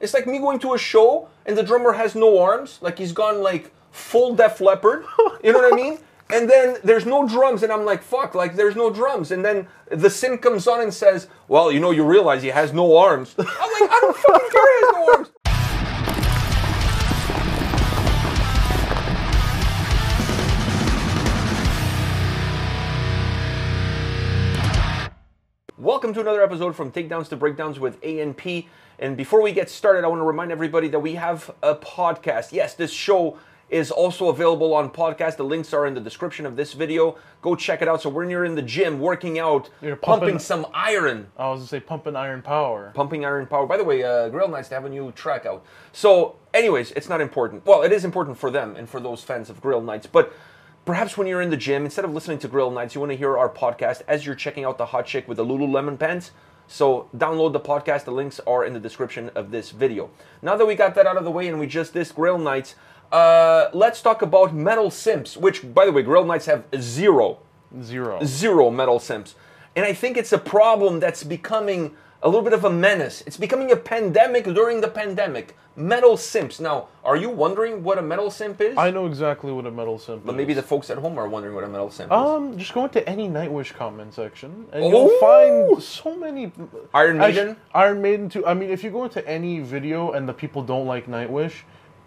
It's like me going to a show and the drummer has no arms, like he's gone like full Def Leppard. You know what I mean? And then there's no drums, and I'm like, fuck, like there's no drums. And then the sim comes on and says, well, you know, you realize he has no arms. I'm like, I don't fucking care he has no arms. Welcome to another episode from Takedowns to Breakdowns with ANP. And before we get started, I want to remind everybody that we have a podcast. Yes, this show is also available on podcast. The links are in the description of this video. Go check it out. So when you're in the gym working out, You're pumping, pumping- some iron, I was gonna say pumping iron power. pumping iron power. By the way, uh, Grill Nights they have a new track out. So, anyways, it's not important. Well, it is important for them and for those fans of Grill Nights, but. Perhaps when you're in the gym, instead of listening to Grill Nights, you want to hear our podcast as you're checking out the hot chick with the Lululemon pants. So download the podcast. The links are in the description of this video. Now that we got that out of the way and we just this Grill Nights, uh, let's talk about metal simps. Which, by the way, Grill Nights have zero Zero. zero metal simps. And I think it's a problem that's becoming a little bit of a menace. It's becoming a pandemic during the pandemic. Metal simps. Now, are you wondering what a metal simp is? I know exactly what a metal simp but is. But maybe the folks at home are wondering what a metal simp is. Um, just go into any Nightwish comment section, and you'll find so many. Iron Maiden? Iron Maiden too. I mean, if you go into any video and the people don't like Nightwish,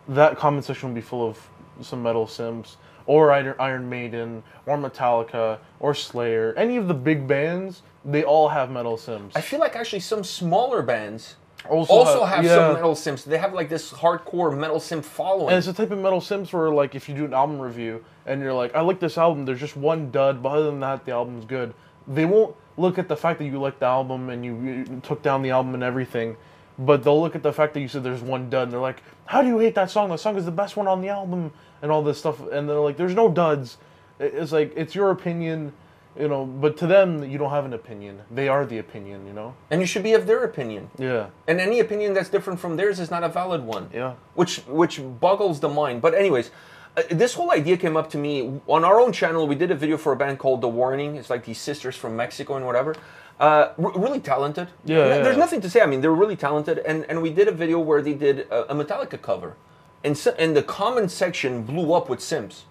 that comment section will be full of some metal simps, or Iron Maiden, or Metallica, or Slayer. Any of the big bands, they all have metal sims. I feel like actually some smaller bands also, also have some yeah. metal sims. They have like this hardcore metal sim following. And it's the type of metal sims where, like, if you do an album review and you're like, I like this album, there's just one dud, but other than that, the album's good. They won't look at the fact that you liked the album and you, you took down the album and everything, but they'll look at the fact that you said there's one dud and they're like, How do you hate that song? The song is the best one on the album, and all this stuff. And they're like, There's no duds. It's like, it's your opinion, you know, but to them, you don't have an opinion. They are the opinion, you know? and you should be of their opinion. Yeah. And any opinion that's different from theirs is not a valid one. Yeah. Which which boggles the mind. But anyways, uh, this whole idea came up to me on our own channel. We did a video for a band called The Warning. It's like these sisters from Mexico and whatever. Uh, r- really talented. Yeah, yeah. There's nothing to say. I mean, they're really talented. And and we did a video where they did a, a Metallica cover, and so, and the comment section blew up with Sims,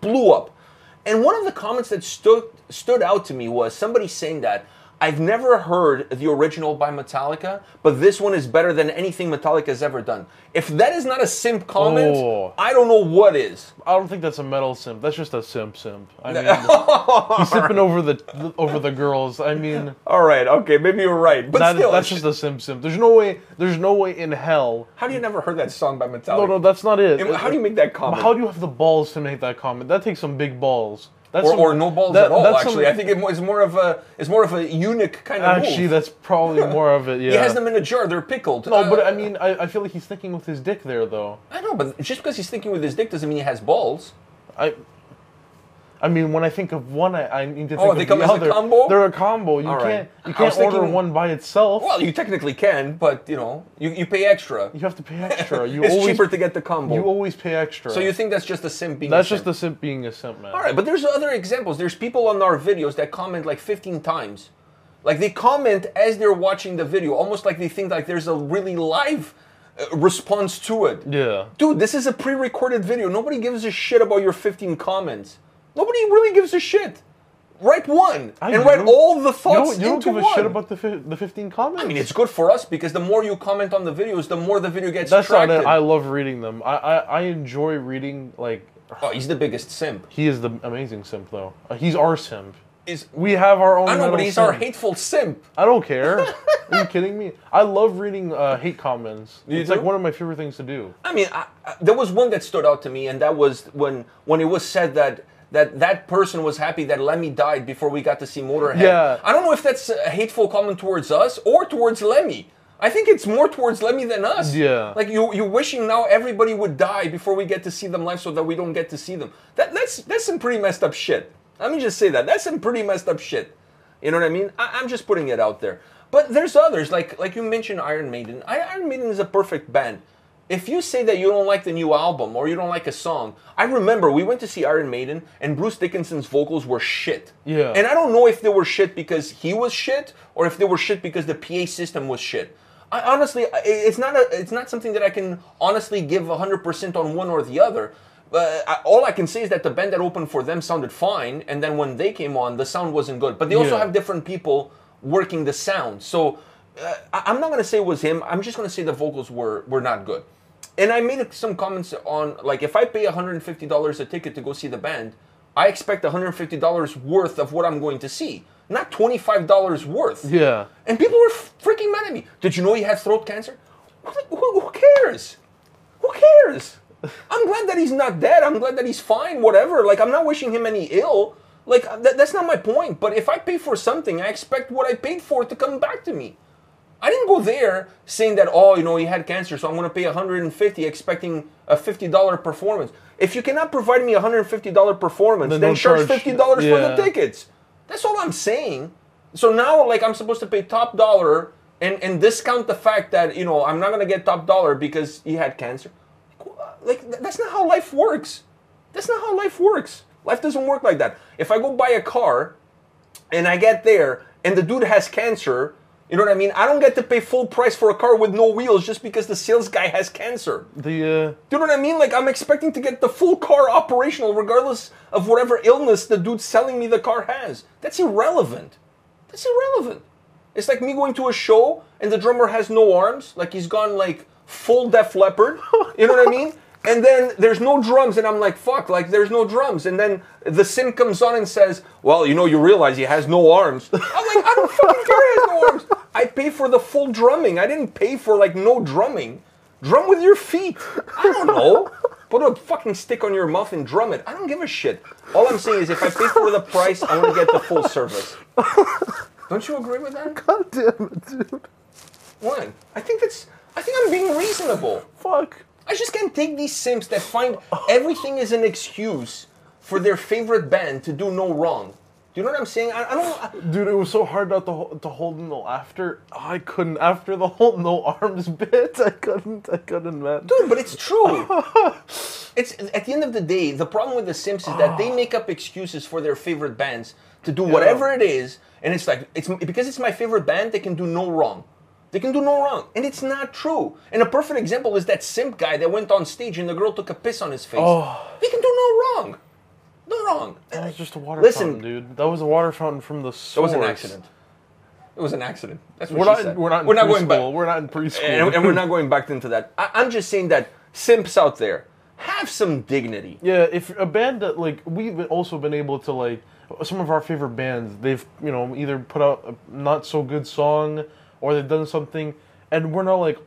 blew up. And one of the comments that stood stood out to me was somebody saying that I've never heard the original by Metallica, but this one is better than anything Metallica's ever done. If that is not a simp comment, Oh. I don't know what is. I don't think that's a metal simp. That's just a simp simp. I mean, he's simping over the over the girls. I mean, All right, okay, maybe you're right, but that, still, that's just a simp simp. There's no way. There's no way in hell. how do you never heard that song by Metallica? No, no, that's not it. How do you make that comment? How do you have the balls to make that comment? That takes some big balls. That's or, some- or no balls that- at all. Actually, some- I think it it's more of a it's more of a eunuch kind of actually move. that's probably more of it. Yeah. He has them in a jar; they're pickled. no, but Uh, I mean, I, I feel like he's thinking with his dick there, though. I know, but just because he's thinking with his dick doesn't mean he has balls. I. I mean, when I think of one, I, I need to think Oh, of they the come as a other. combo? They're a combo. You right. can't. You can't order thinking- one by itself. Well, you technically can, but you know, you, you pay extra. You have to pay extra. You it's always cheaper to get the combo. you always pay extra. so you think that's just a simp being that's a just simp. the simp being a simp, man. All right, but there's other examples. There's people on our videos that comment like 15 times. Like they comment as they're watching the video, almost like they think like there's a really live uh, response to it. Yeah. Dude, this is a pre-recorded video. Nobody gives a shit about your 15 comments. Nobody really gives a shit. Write one I and write all the You thoughts don't, you don't give a one. shit about the fi- the 15 comments. I mean, it's good for us because the more you comment on the videos, the more the video gets That's not it. I love reading them. I, I, I enjoy reading, like, oh, he's the biggest simp. he is the amazing simp, though. Uh, he's our simp. Is We have our own. I know, but metal he's our simp. hateful simp. I don't care. Are you kidding me? I love reading uh, hate comments. You it's do? like one of my favorite things to do. I mean, I, I, there was one that stood out to me, and that was when when it was said that that that person was happy that Lemmy died before we got to see Motorhead. Yeah. I don't know if that's a hateful comment towards us or towards Lemmy. I think it's more towards Lemmy than us. Yeah. Like you, you wishing now everybody would die before we get to see them live, so that we don't get to see them. That that's that's some pretty messed up shit. Let me just say that. That's some pretty messed up shit. You know what I mean? I, I'm just putting it out there. But there's others, like like you mentioned Iron Maiden. I, Iron Maiden is a perfect band. If you say that you don't like the new album or you don't like a song, I remember we went to see Iron Maiden and Bruce Dickinson's vocals were shit. Yeah. And I don't know if they were shit because he was shit or if they were shit because the PA system was shit. I honestly, it's not a, it's not something that I can honestly give hundred percent on one or the other. But I, all I can say is that the band that opened for them sounded fine, and then when they came on, the sound wasn't good. But they also Yeah. have different people working the sound, so uh, I, I'm not gonna say it was him. I'm just gonna say the vocals were were not good. And I made some comments on like if I pay 150 dollars a ticket to go see the band, I expect 150 dollars worth of what I'm going to see, not 25 dollars worth. Yeah. And people were freaking mad at me. Did you know he had throat cancer? Who, who, cares? Who cares? I'm glad that he's not dead. I'm glad that he's fine. Whatever. Like I'm not wishing him any ill. Like that, that's not my point. But if I pay for something, I expect what I paid for to come back to me. I didn't go there saying that oh you know he had cancer so I'm going to pay 150 expecting a $50 performance. If you cannot provide me a $150 performance, then, Then charge charge- $50 for the tickets. That's all I'm saying. So now like I'm supposed to pay top dollar and and discount the fact that you know I'm not going to get top dollar because he had cancer. Like th- that's not how life works. That's not how life works. Life doesn't work like that. If I go buy a car and I get there and the dude has cancer, you know what I mean? I don't get to pay full price for a car with no wheels just because the sales guy has cancer. The uh, Do you know what I mean? Like I'm expecting to get the full car operational regardless of whatever illness the dude selling me the car has. That's irrelevant. That's irrelevant. It's like me going to a show and the drummer has no arms, like he's gone like full Def Leppard. You know what I mean? And then there's no drums, and I'm like, fuck, like there's no drums. And then the sim comes on and says, well, you know, you realize he has no arms. I'm like, I don't fucking care he has no arms. I pay for the full drumming. I didn't pay for like no drumming. Drum with your feet. I don't know. Put a fucking stick on your mouth and drum it. I don't give a shit. All I'm saying is if I pay for the price, I want to get the full service. Don't you agree with that? God damn it, dude. What? I think that's. I think I'm being reasonable. Fuck. I just can't take these simps that find everything is an excuse for their favorite band to do no wrong. Do you know what I'm saying? I, I don't. I, Dude, it was so hard not to, to hold in the laughter. I couldn't after the whole no arms bit. I couldn't. I couldn't, man. Dude, but it's true. it's at the end of the day, the problem with the Sims is that they ah. make up excuses for their favorite bands to do whatever it is, and it's like it's because it's my favorite band, they can do no wrong. They can do no wrong, and it's not true. And a perfect example is that simp guy that went on stage and the girl took a piss on his face. Oh. They can do no wrong. That was just a water Listen. fountain, dude. That was a water fountain from the source. It was an accident. It was an accident. That's what We're she not. said. We're not. In we're not preschool. going back. We're not in preschool. and, and we're not going back into that. I, I'm just saying that simps out there have some dignity. Yeah, if a band that like we've also been able to like some of our favorite bands, they've you know either put out a not so good song or they've done something, and we're not like,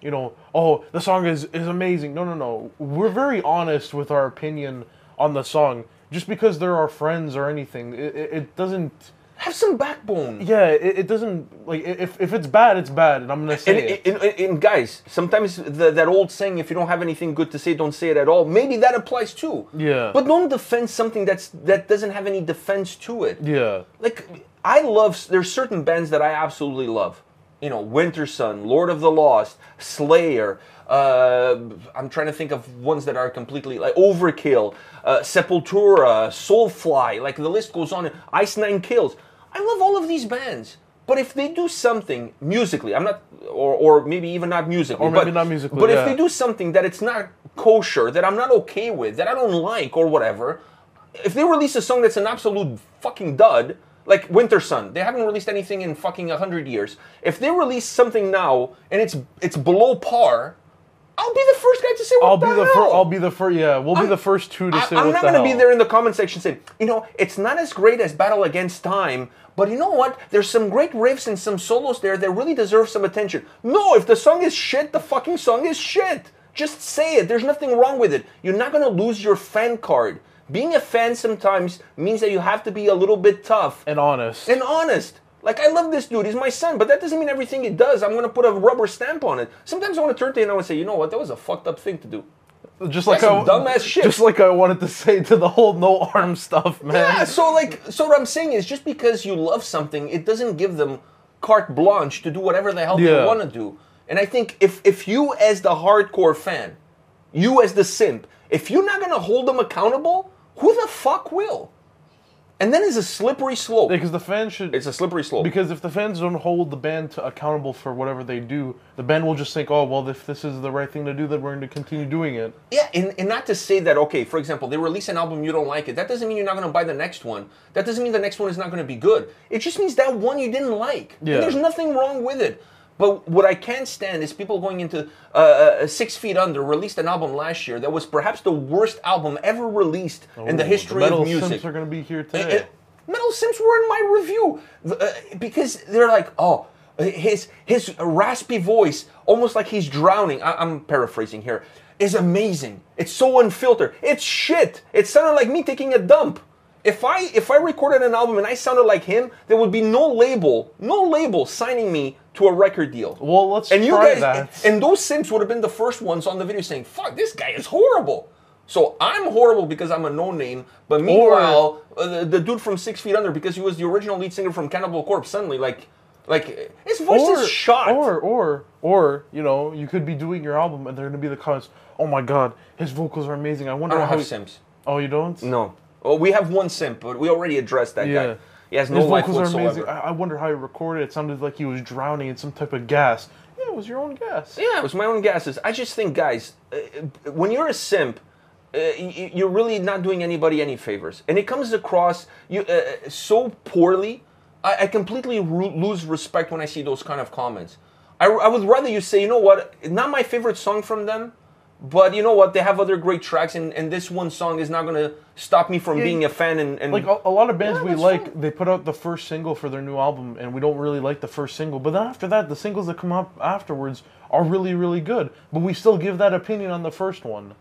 you know, oh the song is is amazing. No, no, no. We're very honest with our opinion on the song. Just because they're our friends or anything, it, it, it doesn't. Have some backbone. Yeah, it, it doesn't like if if it's bad, it's bad, and I'm gonna say And, it. and, and- and guys, sometimes the, that old saying, if you don't have anything good to say, don't say it at all, maybe that applies too. Yeah. But don't defend something that's that doesn't have any defense to it. yeah. Like, I love, there's certain bands that I absolutely love. You know, Wintersun, Lord of the Lost, Slayer. Uh, I'm trying to think of ones that are completely like Overkill, uh, Sepultura, Soulfly. Like the list goes on. Ice Nine Kills. I love all of these bands. But if they do something musically, I'm not, or, or maybe even not musically, Or maybe but, not musically, But yeah. if they do something that it's not kosher, that I'm not okay with, that I don't like, or whatever, if they release a song that's an absolute fucking dud, like Wintersun, they haven't released anything in fucking hundred years. If they release something now and it's it's below par, I'll be the first guy to say what I'll the be the hell. first. I'll be the first. Yeah, we'll be I'm- the first two to I, say I'm not gonna hell. be there in the comment section saying, you know, it's not as great as Battle Against Time, but you know what? There's some great riffs and some solos there that really deserve some attention. No, if the song is shit, the fucking song is shit. Just say it. There's nothing wrong with it. You're not gonna lose your fan card. Being a fan sometimes means that you have to be a little bit tough and honest. and honest. Like I love this dude, he's my son, but that doesn't mean everything he does I'm gonna put a rubber stamp on it. Sometimes I want to turn to him and I want to say, you know what, that was a fucked up thing to do. just like some I, dumbass shit. Just like I wanted to say to the whole no arm stuff, man. Yeah, so like, so what I'm saying is, just because you love something, it doesn't give them carte blanche to do whatever the hell Yeah. they want to do. And I think if if you as the hardcore fan, you as the simp, if you're not gonna hold them accountable, who the fuck will? And then it's a slippery slope. Because the fans should. It's a slippery slope. Because if the fans don't hold the band to accountable for whatever they do, the band will just think, "Oh, well, if this is the right thing to do, then we're going to continue doing it." Yeah, and, and not to say that, okay, for example, they release an album, you don't like it. That doesn't mean you're not going to buy the next one. That doesn't mean the next one is not going to be good. It just means that one you didn't like. And Yeah. there's nothing wrong with it. But what I can't stand is people going into uh, uh, Six Feet Under, released an album last year that was perhaps the worst album ever released in the history Metal of music. Simps are going to be here Uh, today. uh, Metal Sims were in my review uh, because they're like, oh, his his raspy voice, almost like he's drowning. I, I'm paraphrasing here. Is amazing. It's so unfiltered. It's shit. It sounded like me taking a dump. If I if I recorded an album and I sounded like him, there would be no label, no label signing me to a record deal. well, let's And you try guys, that. and those simps would have been the first ones on the video saying, "Fuck, this guy is horrible." So I'm horrible because I'm a no name, but meanwhile, uh, the, the dude from Six Feet Under, because he was the original lead singer from Cannibal Corpse, suddenly like, like his voice is shot. Or, or, or, you know, you could be doing your album and they're going to be the comments, oh my god, his vocals are amazing. I wonder I don't how. have he-" simps. Oh, you don't? No. Well, we have one simp, but we already addressed that Yeah. guy. He has no His life vocals are whatsoever. I, I wonder how he recorded it. It sounded like he was drowning in some type of gas. Yeah, it was your own gas. Yeah, it was my own guesses. I just think, guys, uh, when you're a simp, uh, y- you're really not doing anybody any favors, and it comes across you uh, so poorly. I, I completely lose respect when I see those kind of comments. I, I would rather you say, you know what, not my favorite song from them, but you know what, they have other great tracks, and, and this one song is not going to stop me from Yeah, being a fan. And, and Like a, a lot of bands Yeah, we like, they put out the first single for their new album, and we don't really like the first single. But then after that, the singles that come up afterwards are really, really good. But we still give that opinion on the first one.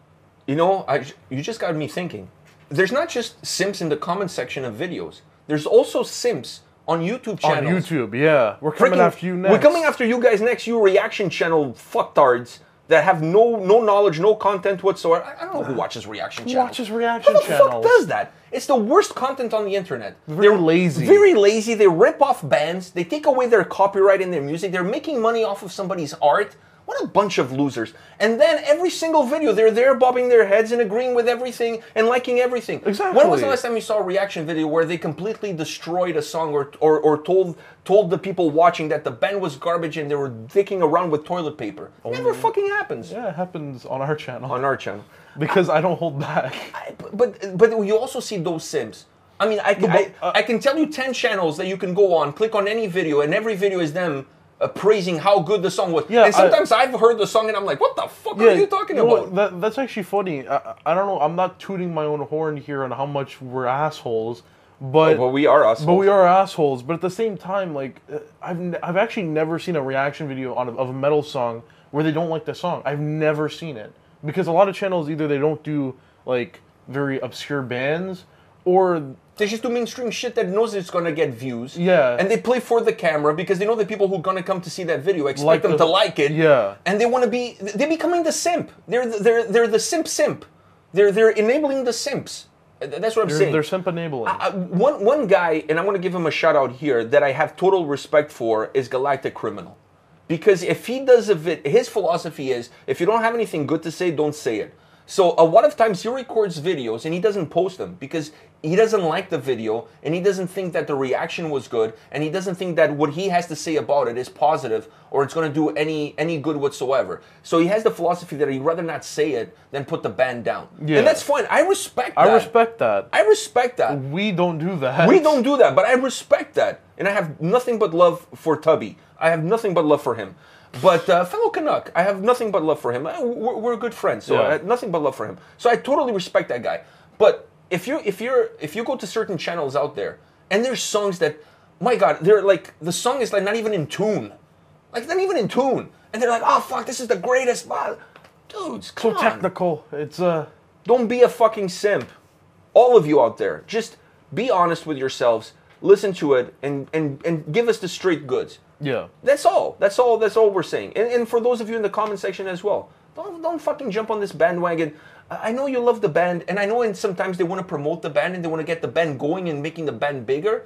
You know, I, you just got me thinking. There's not just simps in the comment section of videos. There's also simps on YouTube On. YouTube, yeah, we're coming Freaking- after you next. We're coming after you guys next. You reaction channel fucktards that have no no knowledge, no content whatsoever. I, I don't know who watches reaction Who channels. watches reaction Who the fuck channels? does that? It's the worst content on the internet. Very lazy. Very lazy. They rip off bands. They take away their copyright in their music. They're making money off of somebody's art. What a bunch of losers. And then every single video, they're there bobbing their heads and agreeing with everything and liking everything. Exactly. When was the last time you saw a reaction video where they completely destroyed a song or, or, or told told the people watching that the band was garbage and they were dicking around with toilet paper? Never fucking happens Yeah, it happens on our channel on our channel. because I don't hold back. I- but but you also see those sims. I mean, I, can- I, uh, I can tell you ten channels that you can go on, click on any video, and every video is them uh, praising how good the song was. Yeah, and sometimes I, have heard the song and I'm like, what the fuck are you talking know about? That, that's actually funny. I, I don't know. I'm not tooting my own horn here on how much we're assholes, but Well, we are us. but we are assholes. But at the same time, like uh, I've n- I've actually never seen a reaction video on a, of a metal song where they don't like the song. I've never seen it because a lot of channels either they don't do like very obscure bands or They just do mainstream shit that knows it's gonna get views. Yeah. And they play for the camera because they know the people who are gonna come to see that video expect Like them the- to like it. Yeah. And they want to be. They're becoming the simp. They're they're they're the simp simp. They're they're enabling the simps. That's what I'm they're, saying. they're simp enabling. I- one one guy, and I want to give him a shout out here that I have total respect for is Galactic Criminal, because if he does a vid, his philosophy is if you don't have anything good to say, don't say it. So uh, a lot of times he records videos and he doesn't post them because he doesn't like the video and he doesn't think that the reaction was good and he doesn't think that what he has to say about it is positive or it's going to do any any good whatsoever. So he has the philosophy that he'd rather not say it than put the band down. Yeah. And that's fine. I respect that. I respect that. I respect that. we don't do that. We don't do that, but I respect that, and I have nothing but love for Tubby. I have nothing but love for him. But uh, fellow Canuck, I have nothing but love for him. Uh, We're, we're good friends, so Yeah. I have nothing but love for him. So I totally respect that guy. But if you if you're if you go to certain channels out there, and there's songs that, my God, they're like the song is like not even in tune, like not even in tune, and they're like, oh fuck, this is the greatest, blah." dudes. So on. technical. It's uh Don't be a fucking simp. All of you out there, just be honest with yourselves. Listen to it and and and give us the straight goods. Yeah. That's all. That's all. That's all we're saying. And, and for those of you in the comment section as well, don't don't fucking jump on this bandwagon. I know you love the band, and I know and sometimes they want to promote the band and they want to get the band going and making the band bigger.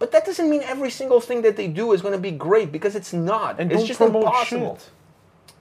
But that doesn't mean every single thing that they do is going to be great because it's not. And it's just impossible. shit.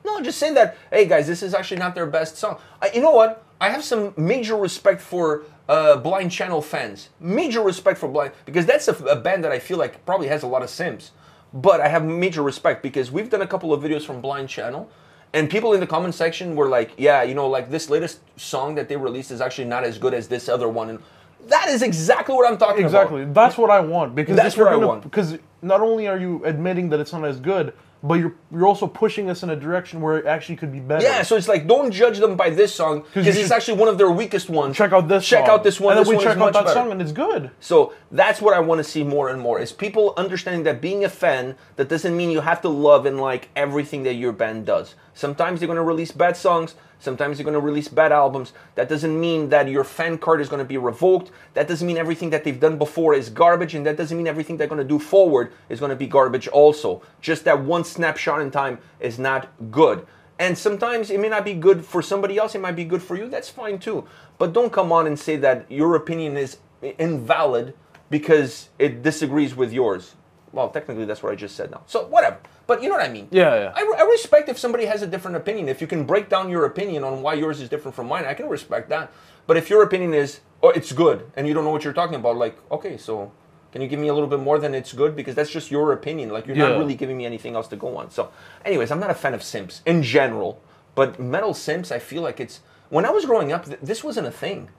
No, I'm just saying that. Hey guys, this is actually not their best song. I, you know what? I have some major respect for uh, Blind Channel fans, major respect for Blind because that's a, a band that I feel like probably has a lot of Sims. But I have major respect because we've done a couple of videos from Blind Channel, and people in the comment section were like, "Yeah, you know, like this latest song that they released is actually not as good as this other one." And that is exactly what I'm talking Exactly. about. Exactly. That's what I want because That's what I want. Because not only are you admitting that it's not as good, but you're you're also pushing us in a direction where it actually could be better. Yeah, so it's like don't judge them by this song because it's actually one of their weakest ones. check out this. Check song. out this one. and this then we one check out that better. song, and it's good. So that's what I want to see more and more is people understanding that being a fan that doesn't mean you have to love and like everything that your band does. Sometimes they're going to release bad songs, sometimes they're going to release bad albums. That doesn't mean that your fan card is going to be revoked. That doesn't mean everything that they've done before is garbage and that doesn't mean everything they're going to do forward is going to be garbage also. Just that one snapshot in time is not good. And sometimes it may not be good for somebody else, it might be good for you. That's fine too. But don't come on and say that your opinion is invalid because it disagrees with yours. Well, technically, that's what I just said now. So, whatever. But you know what I mean. Yeah, yeah. I, I respect if somebody has a different opinion. If you can break down your opinion on why yours is different from mine, I can respect that. But if your opinion is, oh, it's good, and you don't know what you're talking about, like, okay, so can you give me a little bit more than it's good? Because that's just your opinion. Like, you're Yeah. not really giving me anything else to go on. So, anyways, I'm not a fan of Simps in general. But metal Simps, I feel like it's. When I was growing up, th- this wasn't a thing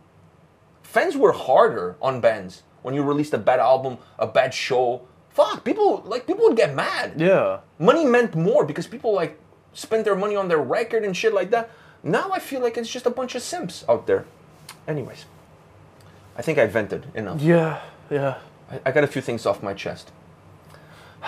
fans were harder on bands when you released a bad album, a bad show. Fuck, people like people would get mad. Yeah. Money meant more because people like spent their money on their record and shit like that. Now I feel like it's just a bunch of simps out there. Anyways, I think I vented enough. Yeah. Yeah. I, I got a few things off my chest.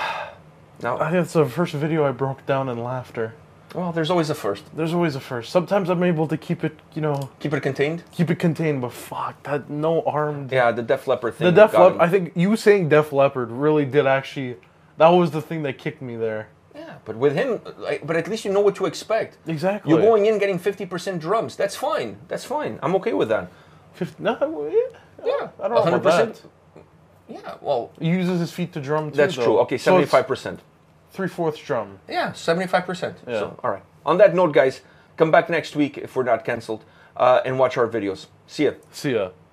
Now, I think it's the first video I broke down in laughter. Well, there's always a first. There's always a first. Sometimes I'm able to keep it, you know, Keep it contained. keep it contained, but fuck that no armed. Yeah, the Def Leppard thing. The Def Leppard. I think you saying Def Leppard really did actually. That was the thing that kicked me there. Yeah, but with him, like, but at least you know what to expect. Exactly. You're going in getting 50% drums. That's fine. That's fine. I'm okay with that. 50, no, yeah. I don't know about that. Yeah, well, He uses his feet to drum too. that's though. true. Okay, So 75%. Three fourths drum. Yeah, 75%. Yeah. So, all right. On that note, guys, come back next week if we're not canceled uh, and watch our videos. See ya. See ya.